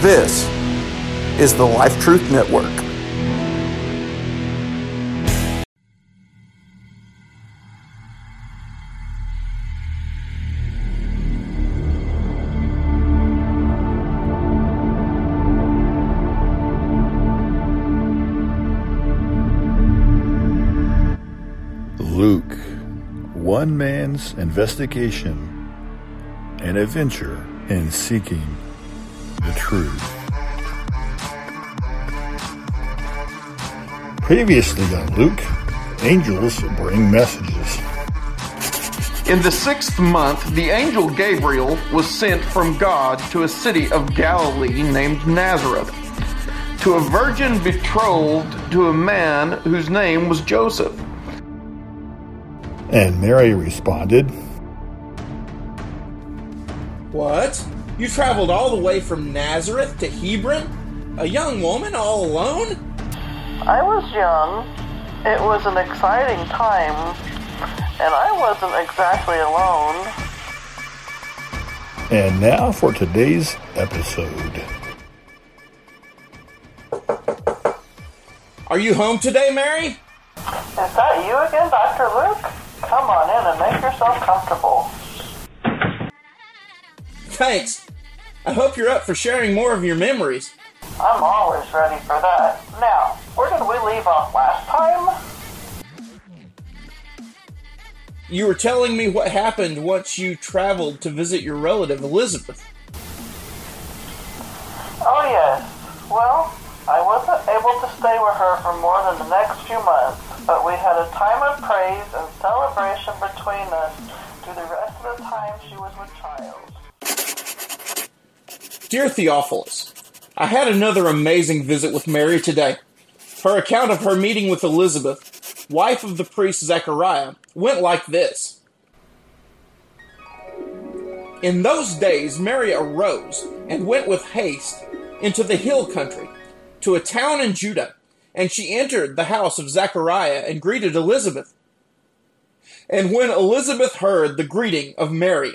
This is the Life Truth Network. Luke, one man's investigation and adventure in seeking the truth. Previously on Luke, angels bring messages. In the sixth month, the angel Gabriel was sent from God to a city of Galilee named Nazareth, to a virgin betrothed to a man whose name was Joseph. And Mary responded, What? You traveled all the way from Nazareth to Hebron? A young woman all alone? I was young. It was an exciting time, and I wasn't exactly alone. And now for today's episode. Are you home today, Mary? Is that you again, Dr. Luke? Come on in and make yourself comfortable. Thanks. I hope you're up for sharing more of your memories. I'm always ready for that. Now, where did we leave off last time? You were telling me what happened once you traveled to visit your relative Elizabeth. Oh, yes. Well, I wasn't able to stay with her for more than the next few months, but we had a time of praise and celebration between us through the rest of the time she was with child. Dear Theophilus, I had another amazing visit with Mary today. Her account of her meeting with Elizabeth, wife of the priest Zechariah, went like this. In those days, Mary arose and went with haste into the hill country to a town in Judah, and she entered the house of Zechariah and greeted Elizabeth. And when Elizabeth heard the greeting of Mary,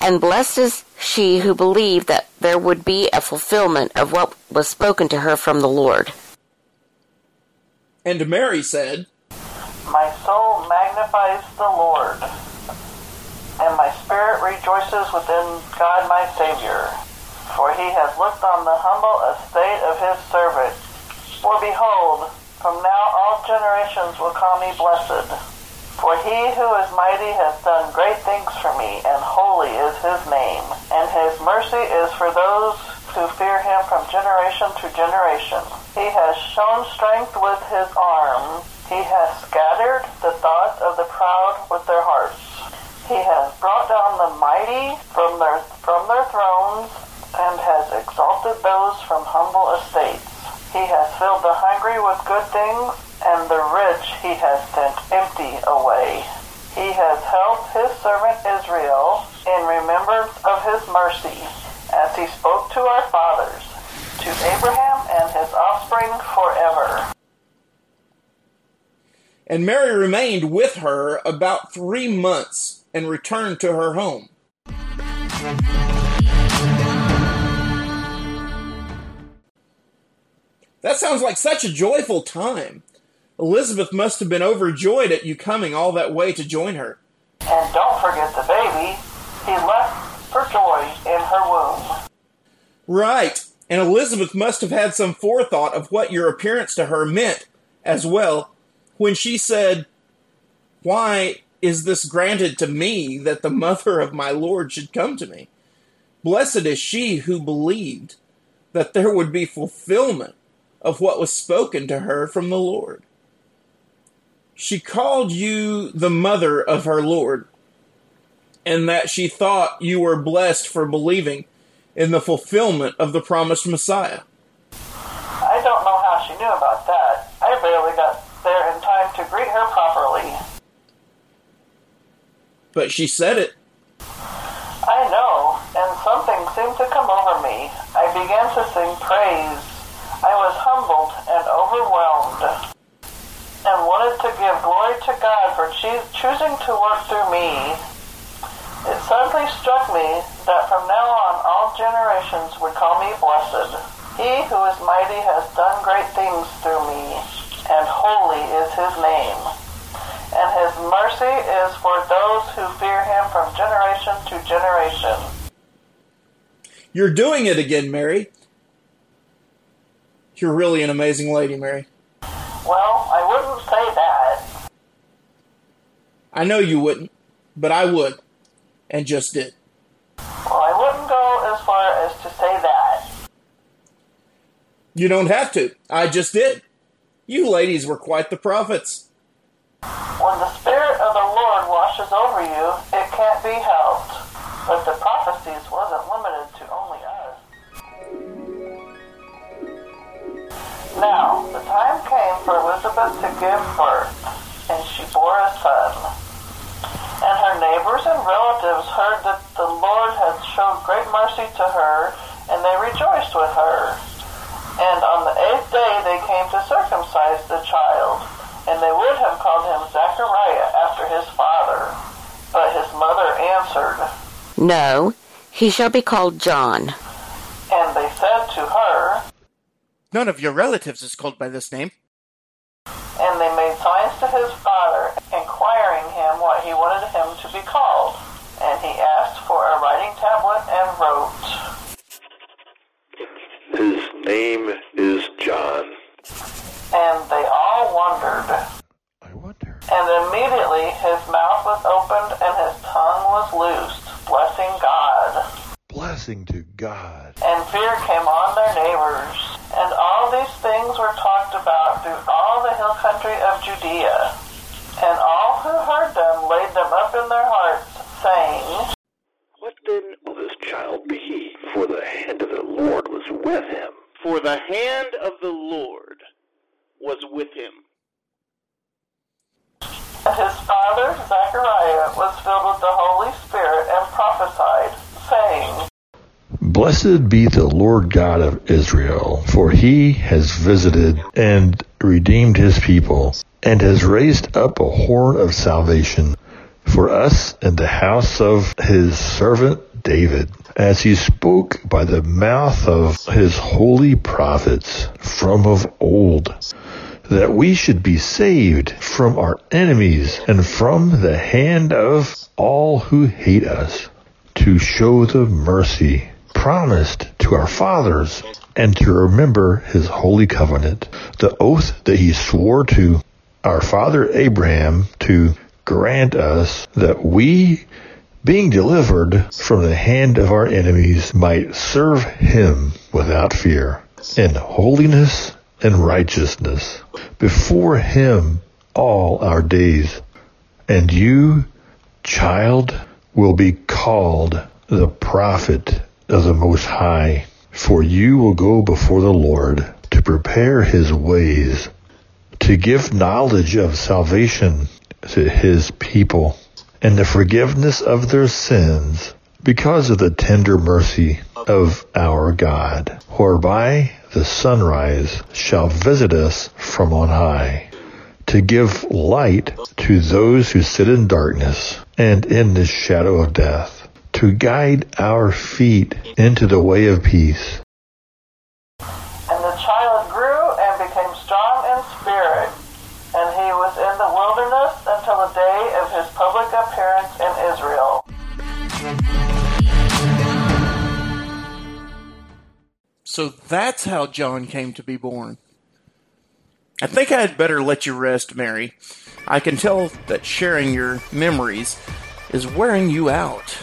And blessed is she who believed that there would be a fulfillment of what was spoken to her from the Lord. And Mary said, My soul magnifies the Lord, and my spirit rejoices within God my Savior, for he has looked on the humble estate of his servant. For behold, from now all generations will call me blessed. For he who is mighty has done great things for me, and holy is his name. And his mercy is for those who fear him from generation to generation. He has shown strength with his arm. He has scattered the thoughts of the proud with their hearts. He has brought down the mighty from their, from their thrones and has exalted those from humble estates. He has filled the hungry with good things, and the rich he has sent empty away. He has helped his servant Israel in remembrance of his mercy, as he spoke to our fathers, to Abraham and his offspring forever. and Mary remained with her about three months and returned to her home. That sounds like such a joyful time. Elizabeth must have been overjoyed at you coming all that way to join her. And don't forget the baby. He left for joy in her womb. Right, and Elizabeth must have had some forethought of what your appearance to her meant as well when she said, Why is this granted to me that the mother of my Lord should come to me? Blessed is she who believed that there would be fulfillment of what was spoken to her from the Lord. She called you the mother of her Lord, and that she thought you were blessed for believing in the fulfillment of the promised Messiah. I don't know how she knew about that. I barely got there in time to greet her properly. But she said it. I know, and something seemed to come over me. I began to sing praise. I was humbled and overwhelmed and wanted to give glory to God for choosing to work through me. It suddenly struck me that from now on all generations would call me blessed. He who is mighty has done great things through me, and holy is his name. And his mercy is for those who fear him from generation to generation. You're doing it again, Mary. You're really an amazing lady, Mary. Well, I wouldn't say that. I know you wouldn't, but I would, and just did. Well, I wouldn't go as far as to say that. You don't have to. I just did. You ladies were quite the prophets. When the Spirit of the Lord washes over you, it can't be helped. But the prophecies wasn't limited to only us. Now, the time came for Elizabeth to give birth, and she bore a son. And her neighbors and relatives heard that the Lord had shown great mercy to her, and they rejoiced with her. And on the eighth day they came to circumcise the child, and they would have called him Zechariah after his father. But his mother answered, No, he shall be called John. And they said to her, None of your relatives is called by this name. And they made signs to his father, inquiring him what he wanted him to be called. And he asked for a writing tablet and wrote, His name is John. And they all wondered. I wonder. And immediately his mouth was opened and his tongue was loosed, blessing God. Blessing to God. And fear came on their neighbors. And all these things were talked about through all the hill country of Judea. And all who heard them laid them up in their hearts, saying, What then will this child be? For the hand of the Lord was with him. For the hand of the Lord was with him. His father, Zechariah, was filled with the Holy Spirit and prophesied, saying, Blessed be the Lord God of Israel, for he has visited and redeemed his people, and has raised up a horn of salvation for us in the house of his servant David, as he spoke by the mouth of his holy prophets from of old, that we should be saved from our enemies and from the hand of all who hate us, to show the mercy promised to our fathers and to remember his holy covenant, the oath that he swore to our father Abraham to grant us that we, being delivered from the hand of our enemies, might serve him without fear, in holiness and righteousness, before him all our days. And you, child, will be called the prophet of the Most High, for you will go before the Lord to prepare his ways, to give knowledge of salvation to his people, and the forgiveness of their sins, because of the tender mercy of our God, whereby the sunrise shall visit us from on high, to give light to those who sit in darkness and in the shadow of death to guide our feet into the way of peace. And the child grew and became strong in spirit, So that's how John came to be born. I think I had better let you rest, Mary. I can tell that sharing your memories is wearing you out.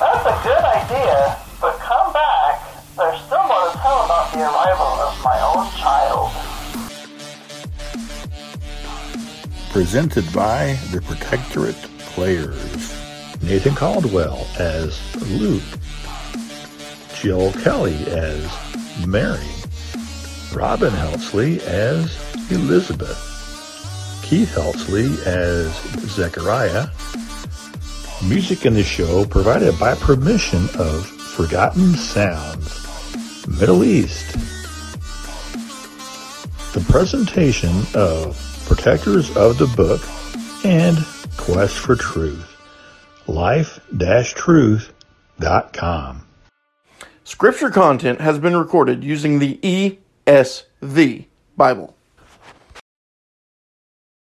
That's a good idea, but come back. There's still more to tell about the arrival of my own child. Presented by the Protectorate Players. Nathan Caldwell as Luke. Jill Kelly as Mary. Robin Helsley as Elizabeth, Keith Helsley as Zechariah. Music in the show provided by permission of Forgotten Sounds, Middle East. The presentation of Protectors of the Book and Quest for Truth. Life-Truth.com. Scripture content has been recorded using the ESV Bible.